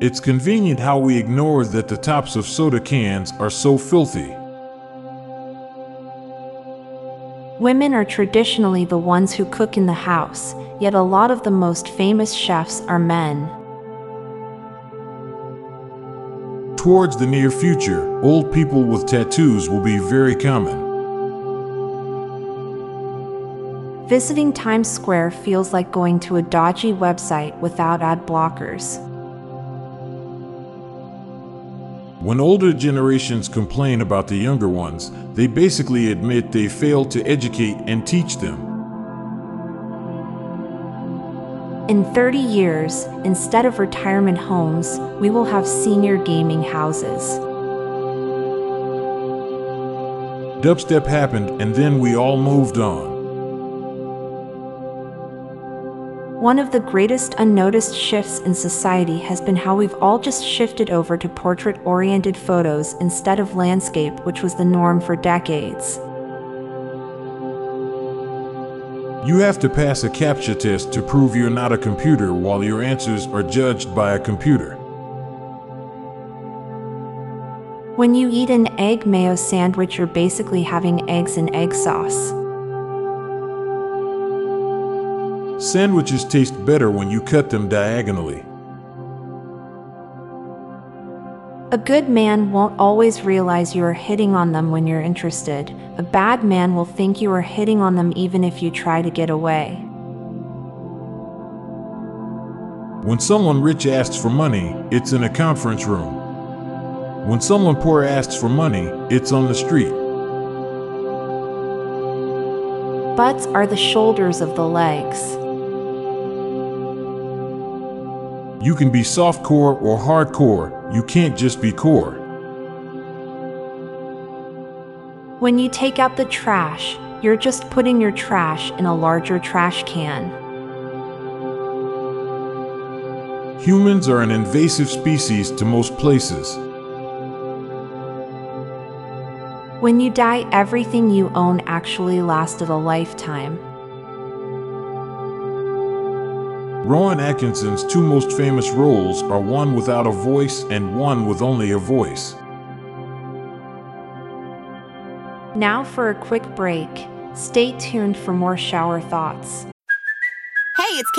It's convenient how we ignore that the tops of soda cans are so filthy. Women are traditionally the ones who cook in the house, yet a lot of the most famous chefs are men. Towards the near future, old people with tattoos will be very common. Visiting Times Square feels like going to a dodgy website without ad blockers. When older generations complain about the younger ones, they basically admit they failed to educate and teach them. In 30 years, instead of retirement homes, we will have senior gaming houses. Dubstep happened and then we all moved on. One of the greatest unnoticed shifts in society has been how we've all just shifted over to portrait oriented photos instead of landscape, which was the norm for decades. You have to pass a CAPTCHA test to prove you're not a computer while your answers are judged by a computer. When you eat an egg mayo sandwich, you're basically having eggs and egg sauce. Sandwiches taste better when you cut them diagonally. A good man won't always realize you are hitting on them when you're interested. A bad man will think you are hitting on them even if you try to get away. When someone rich asks for money, it's in a conference room. When someone poor asks for money, it's on the street. Butts are the shoulders of the legs. You can be softcore or hardcore, you can't just be core. When you take out the trash, you're just putting your trash in a larger trash can. Humans are an invasive species to most places. When you die, everything you own actually lasted a lifetime. Rowan Atkinson's two most famous roles are one without a voice and one with only a voice. Now for a quick break. Stay tuned for more shower thoughts.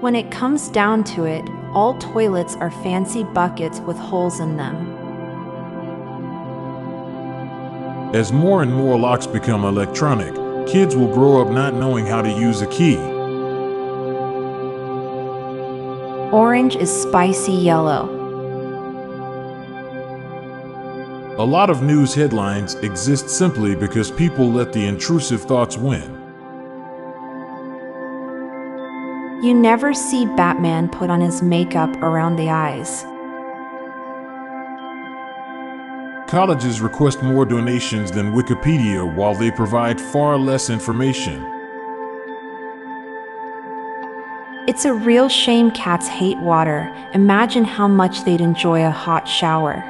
When it comes down to it, all toilets are fancy buckets with holes in them. As more and more locks become electronic, kids will grow up not knowing how to use a key. Orange is spicy yellow. A lot of news headlines exist simply because people let the intrusive thoughts win. You never see Batman put on his makeup around the eyes. Colleges request more donations than Wikipedia while they provide far less information. It's a real shame cats hate water. Imagine how much they'd enjoy a hot shower.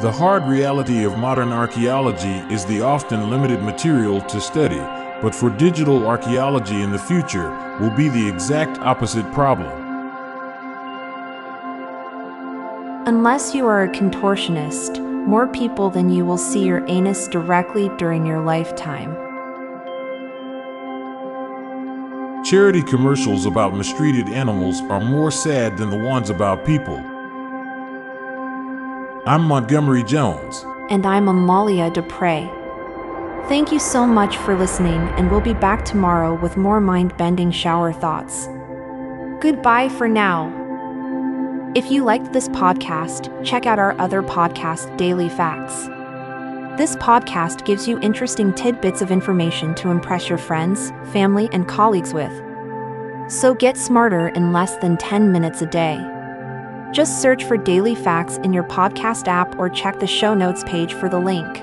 The hard reality of modern archaeology is the often limited material to study, but for digital archaeology in the future will be the exact opposite problem. Unless you are a contortionist, more people than you will see your anus directly during your lifetime. charity commercials about mistreated animals are more sad than the ones about people. I'm Montgomery Jones. And I'm Amalia Dupre. Thank you so much for listening, and we'll be back tomorrow with more mind bending shower thoughts. Goodbye for now. If you liked this podcast, check out our other podcast, Daily Facts. This podcast gives you interesting tidbits of information to impress your friends, family, and colleagues with. So get smarter in less than 10 minutes a day. Just search for Daily Facts in your podcast app or check the show notes page for the link.